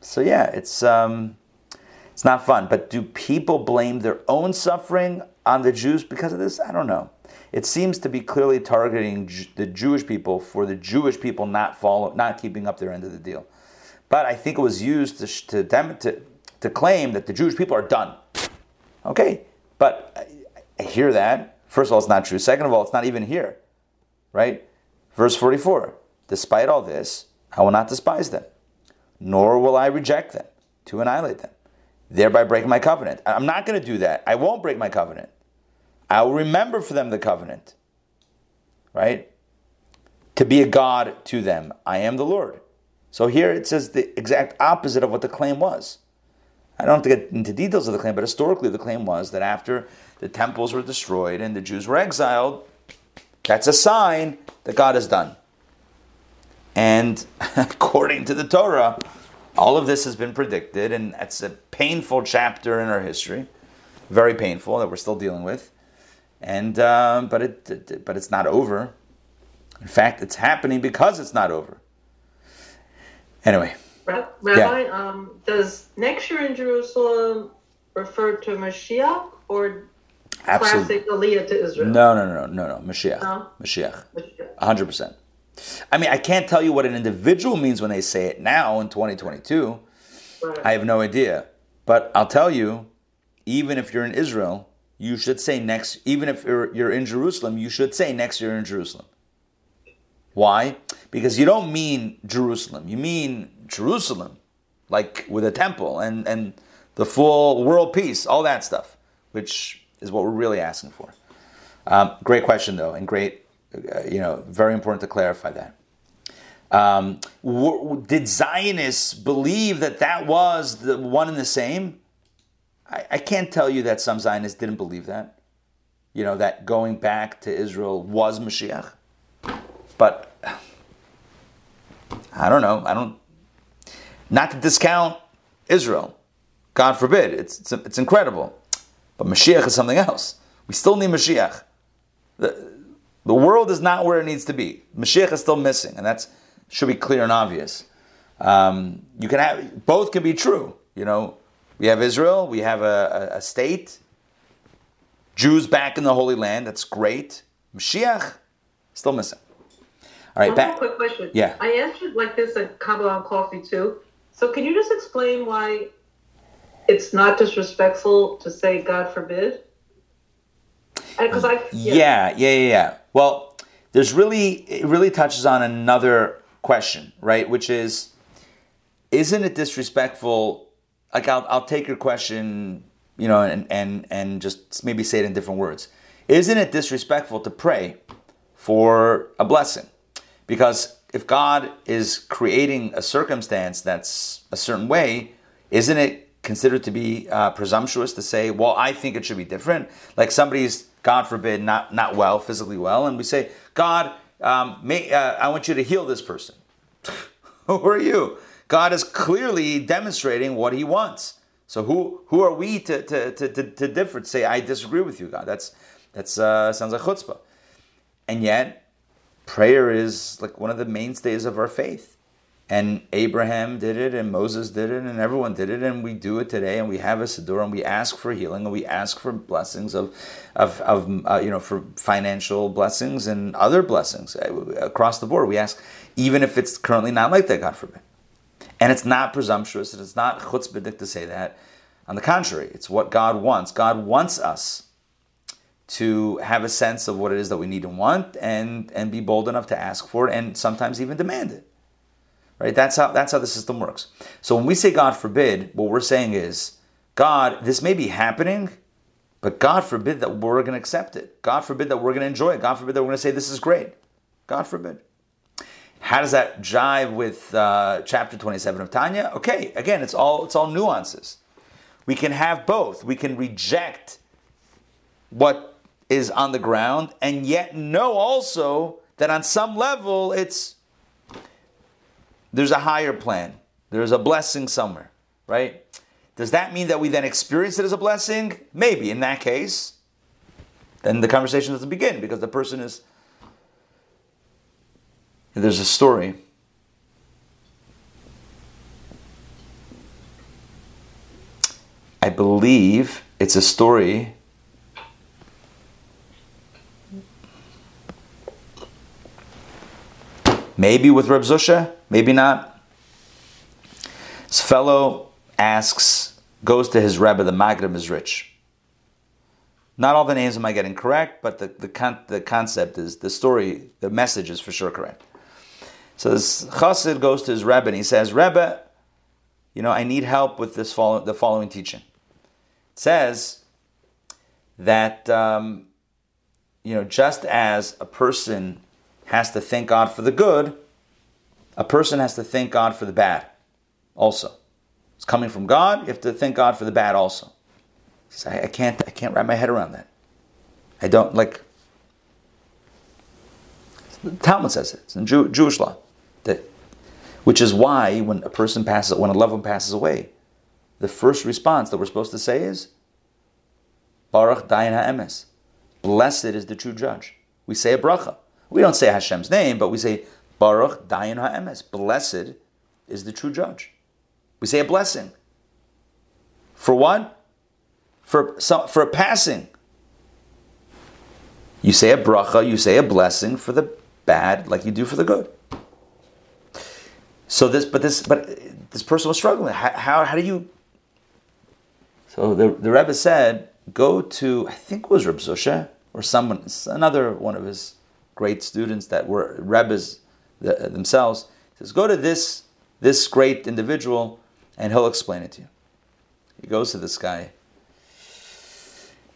So yeah, it's um, it's not fun. But do people blame their own suffering on the Jews because of this? I don't know. It seems to be clearly targeting the Jewish people for the Jewish people not follow, not keeping up their end of the deal. But I think it was used to to, to, to claim that the Jewish people are done. Okay, but I, hear that. First of all, it's not true. Second of all, it's not even here, right? Verse forty-four. Despite all this, I will not despise them, nor will I reject them to annihilate them, thereby break my covenant. I'm not going to do that. I won't break my covenant. I will remember for them the covenant, right? To be a God to them. I am the Lord. So here it says the exact opposite of what the claim was. I don't have to get into details of the claim, but historically the claim was that after the temples were destroyed and the Jews were exiled, that's a sign that God is done. And <laughs> according to the Torah, all of this has been predicted, and it's a painful chapter in our history, very painful that we're still dealing with. And um, but it, it, but it's not over. In fact, it's happening because it's not over. Anyway, Rabbi, yeah. um, does next year in Jerusalem refer to Mashiach or Absolutely. classic Aliyah to Israel? No, no, no, no, no, no. Mashiach. Mashiach. hundred percent. I mean, I can't tell you what an individual means when they say it now in 2022. Right. I have no idea. But I'll tell you, even if you're in Israel, you should say next, even if you're, you're in Jerusalem, you should say next year in Jerusalem. Why? Because you don't mean Jerusalem. You mean Jerusalem, like with a temple and, and the full world peace, all that stuff, which is what we're really asking for. Um, great question, though, and great uh, you know, very important to clarify that. Um, w- did Zionists believe that that was the one and the same? I, I can't tell you that some Zionists didn't believe that. You know, that going back to Israel was Mashiach. But <sighs> I don't know. I don't. Not to discount Israel. God forbid. It's, it's, it's incredible. But Mashiach is something else. We still need Mashiach. The, the world is not where it needs to be. Mashiach is still missing, and that should be clear and obvious. Um, you can have both can be true. You know, we have Israel, we have a, a, a state, Jews back in the Holy Land. That's great. Mashiach still missing. All right, One back. quick question. Yeah, I answered like this at Kabbalah Coffee too. So can you just explain why it's not disrespectful to say "God forbid"? Because I yeah. yeah yeah yeah. Well, there's really, it really touches on another question, right? Which is, isn't it disrespectful? Like, I'll, I'll take your question, you know, and, and, and just maybe say it in different words. Isn't it disrespectful to pray for a blessing? Because if God is creating a circumstance that's a certain way, isn't it considered to be uh, presumptuous to say, well, I think it should be different? Like somebody's God forbid, not, not well, physically well, and we say, God, um, may, uh, I want you to heal this person. <laughs> who are you? God is clearly demonstrating what he wants. So who who are we to, to, to, to, to differ, say, I disagree with you, God? That's that's uh, sounds like chutzpah. And yet, prayer is like one of the mainstays of our faith. And Abraham did it, and Moses did it, and everyone did it, and we do it today. And we have a siddur, and we ask for healing, and we ask for blessings of, of, of uh, you know, for financial blessings and other blessings uh, across the board. We ask, even if it's currently not like that, God forbid. And it's not presumptuous, and it's not chutzpahdik to say that. On the contrary, it's what God wants. God wants us to have a sense of what it is that we need and want, and and be bold enough to ask for it, and sometimes even demand it. Right? That's how that's how the system works. So when we say God forbid, what we're saying is, God, this may be happening, but God forbid that we're going to accept it. God forbid that we're going to enjoy it. God forbid that we're going to say this is great. God forbid. How does that jive with uh, chapter 27 of Tanya? Okay, again, it's all it's all nuances. We can have both. We can reject what is on the ground and yet know also that on some level it's there's a higher plan. There's a blessing somewhere, right? Does that mean that we then experience it as a blessing? Maybe. In that case, then the conversation doesn't begin because the person is. There's a story. I believe it's a story. Maybe with Reb Zusha, maybe not. His fellow asks, goes to his Rebbe, the Maggid Mezritch. Not all the names am I getting correct, but the, the, con- the concept is, the story, the message is for sure correct. So this chassid goes to his Rebbe and he says, Rebbe, you know, I need help with this follow- the following teaching. It says that, um, you know, just as a person has to thank God for the good, a person has to thank God for the bad also. It's coming from God, you have to thank God for the bad also. I, I can't I can't wrap my head around that. I don't like the Talmud says it. It's in Jew, Jewish law. That, which is why when a person passes when a loved one passes away, the first response that we're supposed to say is Baruch Dayan HaEmes. Blessed is the true judge. We say a bracha. We don't say Hashem's name, but we say Baruch Dayan HaEmes. Blessed is the true judge. We say a blessing. For what? For, some, for a passing. You say a bracha, you say a blessing for the bad, like you do for the good. So this, but this, but this person was struggling. How, how, how do you? So the, the Rebbe said, go to, I think it was Reb Zusha, or someone, another one of his great students that were Rebbes themselves. He says, go to this, this great individual and he'll explain it to you. He goes to this guy.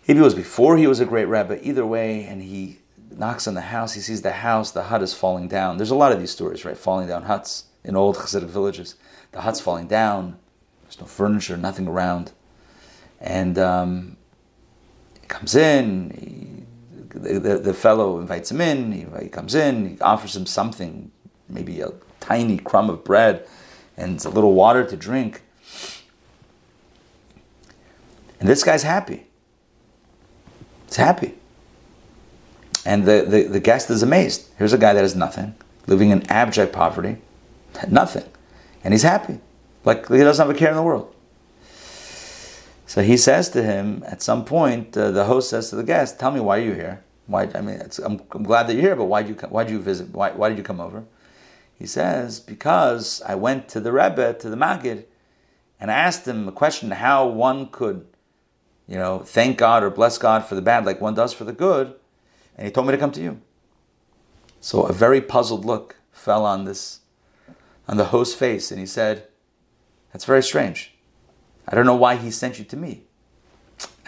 Maybe it was before he was a great rabbi, either way, and he knocks on the house. He sees the house, the hut is falling down. There's a lot of these stories, right? Falling down huts in old Hasidic villages. The hut's falling down, there's no furniture, nothing around. And um, he comes in, he, the, the, fellow invites him in, he, he comes in, he offers him something, maybe a tiny crumb of bread and a little water to drink. And this guy's happy. He's happy. And the, the, the guest is amazed. Here's a guy that has nothing, living in abject poverty, nothing. And he's happy. Like he doesn't have a care in the world. So he says to him at some point, uh, the host says to the guest, "Tell me why are you're here. Why? I mean, I'm, I'm, glad that you're here, but why did you why did you visit? Why, why did you come over?" He says, Because I went to the Rebbe, to the Maggid, and I asked him a question how one could, you know, thank God or bless God for the bad like one does for the good. And he told me to come to you. So a very puzzled look fell on this, on the host's face, and he said, That's very strange. I don't know why he sent you to me.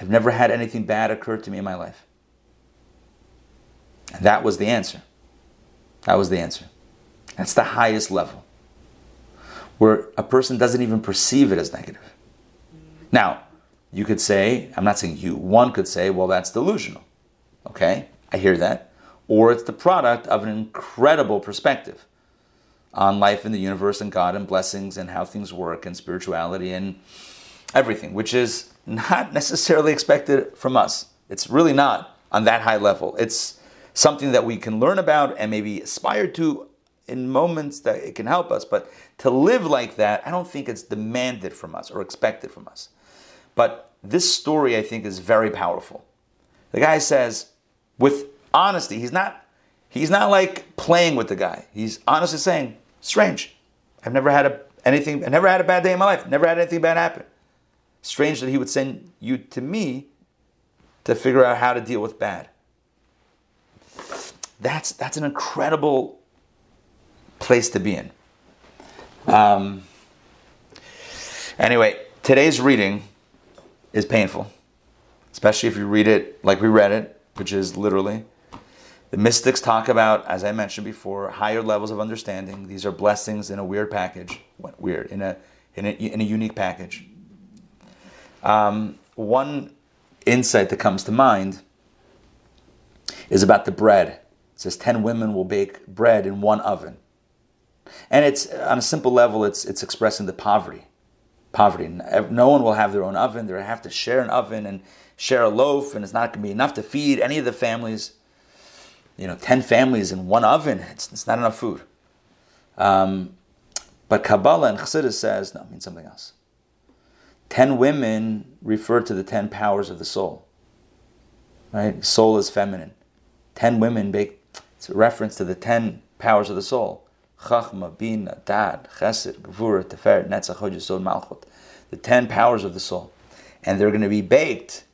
I've never had anything bad occur to me in my life. That was the answer. That was the answer. That's the highest level, where a person doesn't even perceive it as negative. Now, you could say, I'm not saying you, one could say, well, that's delusional. Okay, I hear that. Or it's the product of an incredible perspective on life and the universe and God and blessings and how things work and spirituality and everything, which is not necessarily expected from us. It's really not on that high level. It's something that we can learn about and maybe aspire to in moments that it can help us. But to live like that, I don't think it's demanded from us or expected from us. But this story, I think, is very powerful. The guy says, with honesty, he's not he's not like playing with the guy. He's honestly saying, strange. I've never had a anything, I never had a bad day in my life. Never had anything bad happen. Strange that he would send you to me to figure out how to deal with bad. That's that's an incredible place to be in. Um, anyway, today's reading is painful, especially if you read it like we read it, which is literally. The mystics talk about, as I mentioned before, higher levels of understanding. These are blessings in a weird package. Weird? In a in a, in a unique package. Um, one insight that comes to mind is about the bread. It says ten women will bake bread in one oven. And it's on a simple level, it's it's expressing the poverty poverty. No one will have their own oven. They're have to share an oven and share a loaf, and it's not going to be enough to feed any of the families. You know, 10 families in one oven, it's, it's not enough food. Um, but Kabbalah and Chassidus says, no, it means something else. 10 women refer to the 10 powers of the soul. Right? Soul is feminine. 10 women make it's a reference to the 10 powers of the soul. Chachma, Bina, Da'at, Chesed, Gvura, Teferet, Netzach, Yisod, Malchut. The 10 powers of the soul. And they're going to be baked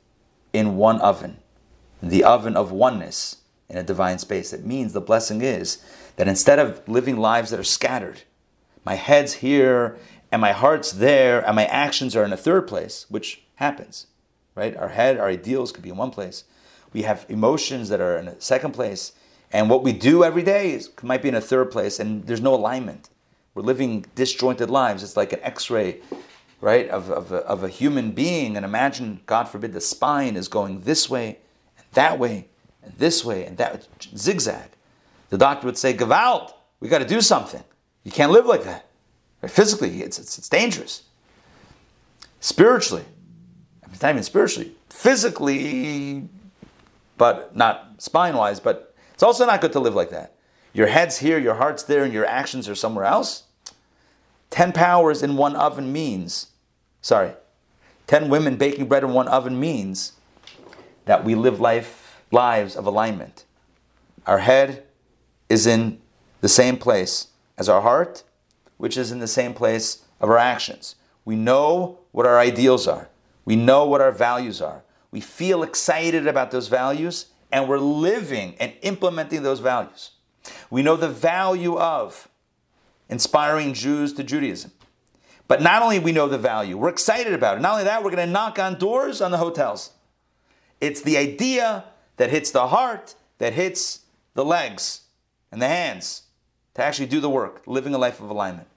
in one oven, the oven of oneness in a divine space. That means the blessing is that instead of living lives that are scattered, my head's here and my heart's there and my actions are in a third place, which happens, right? Our head, our ideals could be in one place. We have emotions that are in a second place and what we do every day is, might be in a third place, and there's no alignment. We're living disjointed lives. It's like an x ray, right, of, of, a, of a human being. And imagine, God forbid, the spine is going this way, and that way, and this way, and that zigzag. The doctor would say, Gewalt, we got to do something. You can't live like that. Physically, it's, it's, it's dangerous. Spiritually, it's not even spiritually, physically, but not spine wise, but it's also not good to live like that. Your head's here, your heart's there, and your actions are somewhere else. Ten powers in one oven means, sorry, ten women baking bread in one oven means that we live life lives of alignment. Our head is in the same place as our heart, which is in the same place of our actions. We know what our ideals are. We know what our values are. We feel excited about those values and we're living and implementing those values. We know the value of inspiring Jews to Judaism. But not only we know the value, we're excited about it. Not only that, we're going to knock on doors on the hotels. It's the idea that hits the heart, that hits the legs and the hands to actually do the work, living a life of alignment.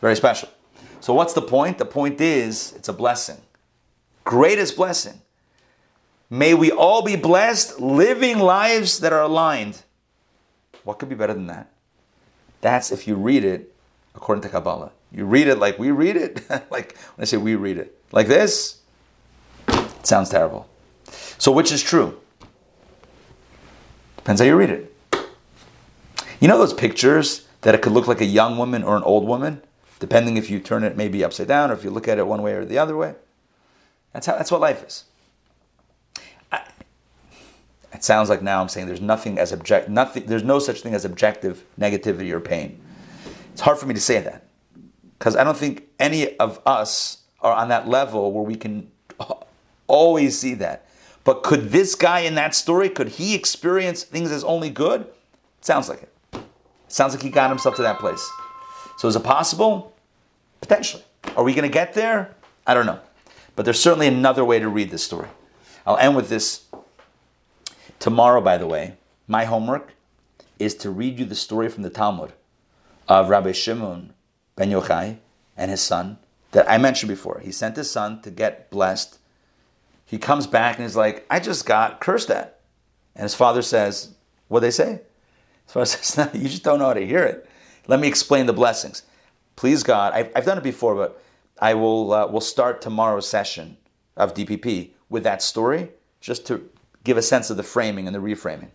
Very special. So, what's the point? The point is it's a blessing. Greatest blessing May we all be blessed, living lives that are aligned. What could be better than that? That's if you read it according to Kabbalah. You read it like we read it, <laughs> like when I say we read it, like this, it sounds terrible. So, which is true? Depends how you read it. You know those pictures that it could look like a young woman or an old woman, depending if you turn it maybe upside down or if you look at it one way or the other way? That's, how, that's what life is. It sounds like now I'm saying there's nothing as object, nothing. There's no such thing as objective negativity or pain. It's hard for me to say that because I don't think any of us are on that level where we can always see that. But could this guy in that story could he experience things as only good? It sounds like it. it sounds like he got himself to that place. So is it possible? Potentially. Are we going to get there? I don't know. But there's certainly another way to read this story. I'll end with this Tomorrow, by the way, my homework is to read you the story from the Talmud of Rabbi Shimon ben Yochai and his son that I mentioned before. He sent his son to get blessed. He comes back and he's like, I just got cursed at. And his father says, What they say? His father <laughs> says, no, You just don't know how to hear it. Let me explain the blessings. Please, God, I've, I've done it before, but I will uh, will start tomorrow's session of DPP with that story just to give a sense of the framing and the reframing.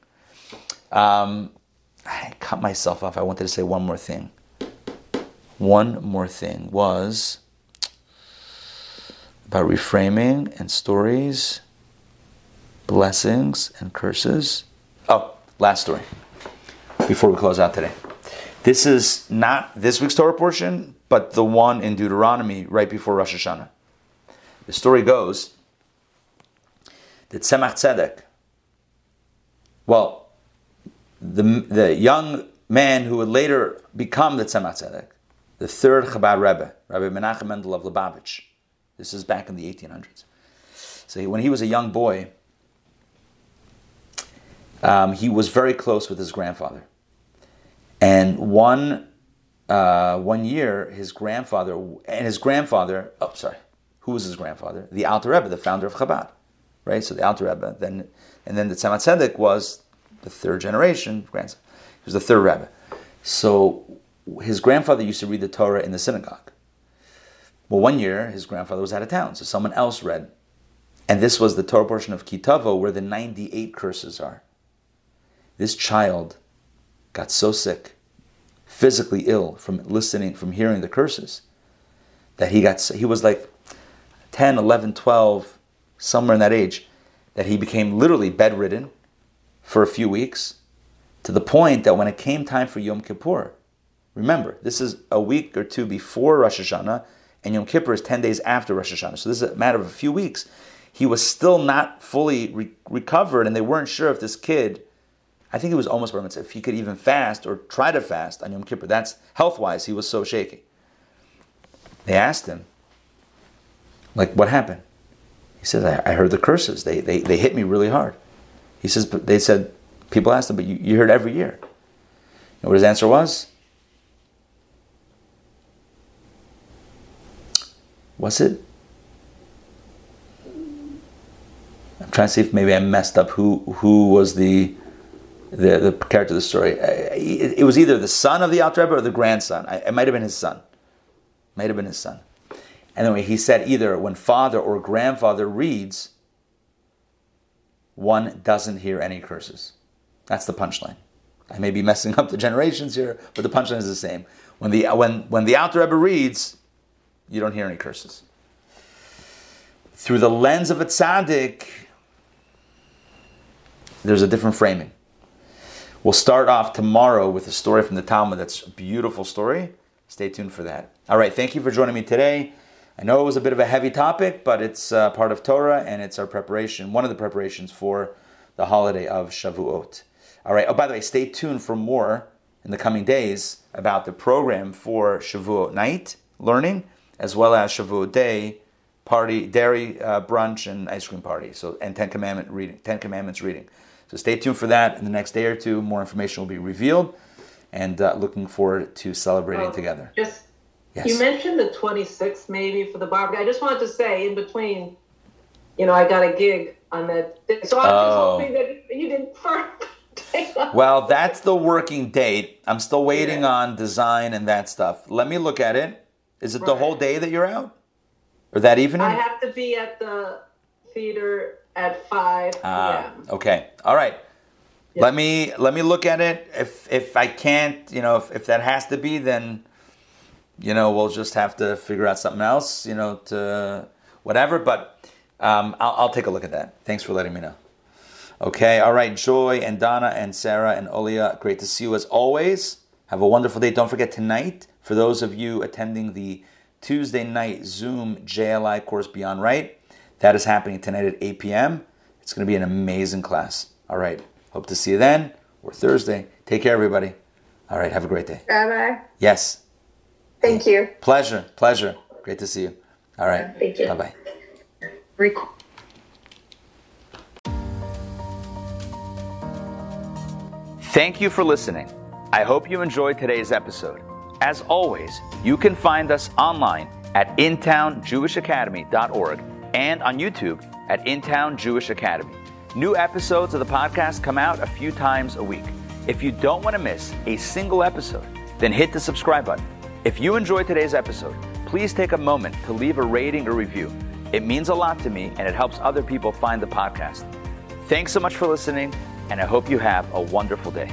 Um, I cut myself off. I wanted to say one more thing. One more thing was about reframing and stories, blessings and curses. Oh, last story before we close out today. This is not this week's Torah portion, but the one in Deuteronomy right before Rosh Hashanah. The story goes the Tzemach Tzedek, well, the, the young man who would later become the Tzemach Tzedek, the third Chabad Rebbe, Rabbi Menachem Mendel of Lubavitch. This is back in the 1800s. So when he was a young boy, um, he was very close with his grandfather. And one uh, one year, his grandfather and his grandfather, oh, sorry, who was his grandfather? The Alter Rebbe, the founder of Chabad right? So the Alter Rebbe, then, and then the Tzemach Tzedek was the third generation grandson. He was the third Rebbe. So his grandfather used to read the Torah in the synagogue. Well, one year his grandfather was out of town, so someone else read. And this was the Torah portion of Ki Tavo where the 98 curses are. This child got so sick, physically ill from listening, from hearing the curses, that he got he was like 10, 11, 12, somewhere in that age, that he became literally bedridden for a few weeks to the point that when it came time for Yom Kippur, remember, this is a week or two before Rosh Hashanah, and Yom Kippur is 10 days after Rosh Hashanah. So this is a matter of a few weeks. He was still not fully re- recovered, and they weren't sure if this kid, I think he was almost bar if he could even fast or try to fast on Yom Kippur. That's health wise, he was so shaky. They asked him, like, what happened? He said, I, I heard the curses. They, they, they hit me really hard. He says, but they said, people asked him, but you, you heard every year. Know what his answer was? Was it? I'm trying to see if maybe I messed up who who was the the, the character of the story. It, it was either the son of the Alter Rebbe or the grandson. it might have been his son. Might have been his son. Anyway, he said either when father or grandfather reads, one doesn't hear any curses. That's the punchline. I may be messing <laughs> up the generations here, but the punchline is the same. When the when when the Alter Rebbe reads, you don't hear any curses. Through the lens of a tzaddik, there's a different framing. We'll start off tomorrow with a story from the Talmud that's a beautiful story. Stay tuned for that. All right, thank you for joining me today. I know it was a bit of a heavy topic, but it's uh, part of Torah and it's our preparation, one of the preparations for the holiday of Shavuot. All right, oh, by the way, stay tuned for more in the coming days about the program for Shavuot night learning, as well as Shavuot day party, dairy uh, brunch, and ice cream party. So, and Ten Commandment reading, Ten Commandments reading. So, stay tuned for that. In the next day or two, more information will be revealed, and uh, looking forward to celebrating oh, together. Just Yes. You mentioned the 26th maybe for the barbecue. I just wanted to say in between, you know, I got a gig on that day. So I'm oh. just hoping that you didn't <laughs> well, that's the working date. I'm still waiting yeah. on design and that stuff. Let me look at it. Is it right. the whole day that you're out? Or that evening? I have to be at the theater at 5 ah, Okay. All right. Let me let me look at it. If if I can't, you know, if, if that has to be, then you know, we'll just have to figure out something else, you know, to whatever. But um, I'll, I'll, take a look at that. Thanks for letting me know. Okay, all right, Joy and Donna and Sarah and Olia, great to see you as always. Have a wonderful day. Don't forget tonight, for those of you attending the Tuesday night Zoom JLI course Beyond Right, that is happening tonight at 8 p.m. It's going to be an amazing class. All right, hope to see you then or Thursday. Take care, everybody. All right, have a great day. Bye bye. Yes. Thank you. Pleasure. Pleasure. Great to see you. All right. Thank you. Bye bye. Thank you for listening. I hope you enjoyed today's episode. As always, you can find us online at intownjewishacademy.org and on YouTube at Intown Jewish Academy. New episodes of the podcast come out a few times a week. If you don't want to miss a single episode, then hit the subscribe button if you enjoyed today's episode, please take a moment to leave a rating or review. It means a lot to me and it helps other people find the podcast. Thanks so much for listening, and I hope you have a wonderful day.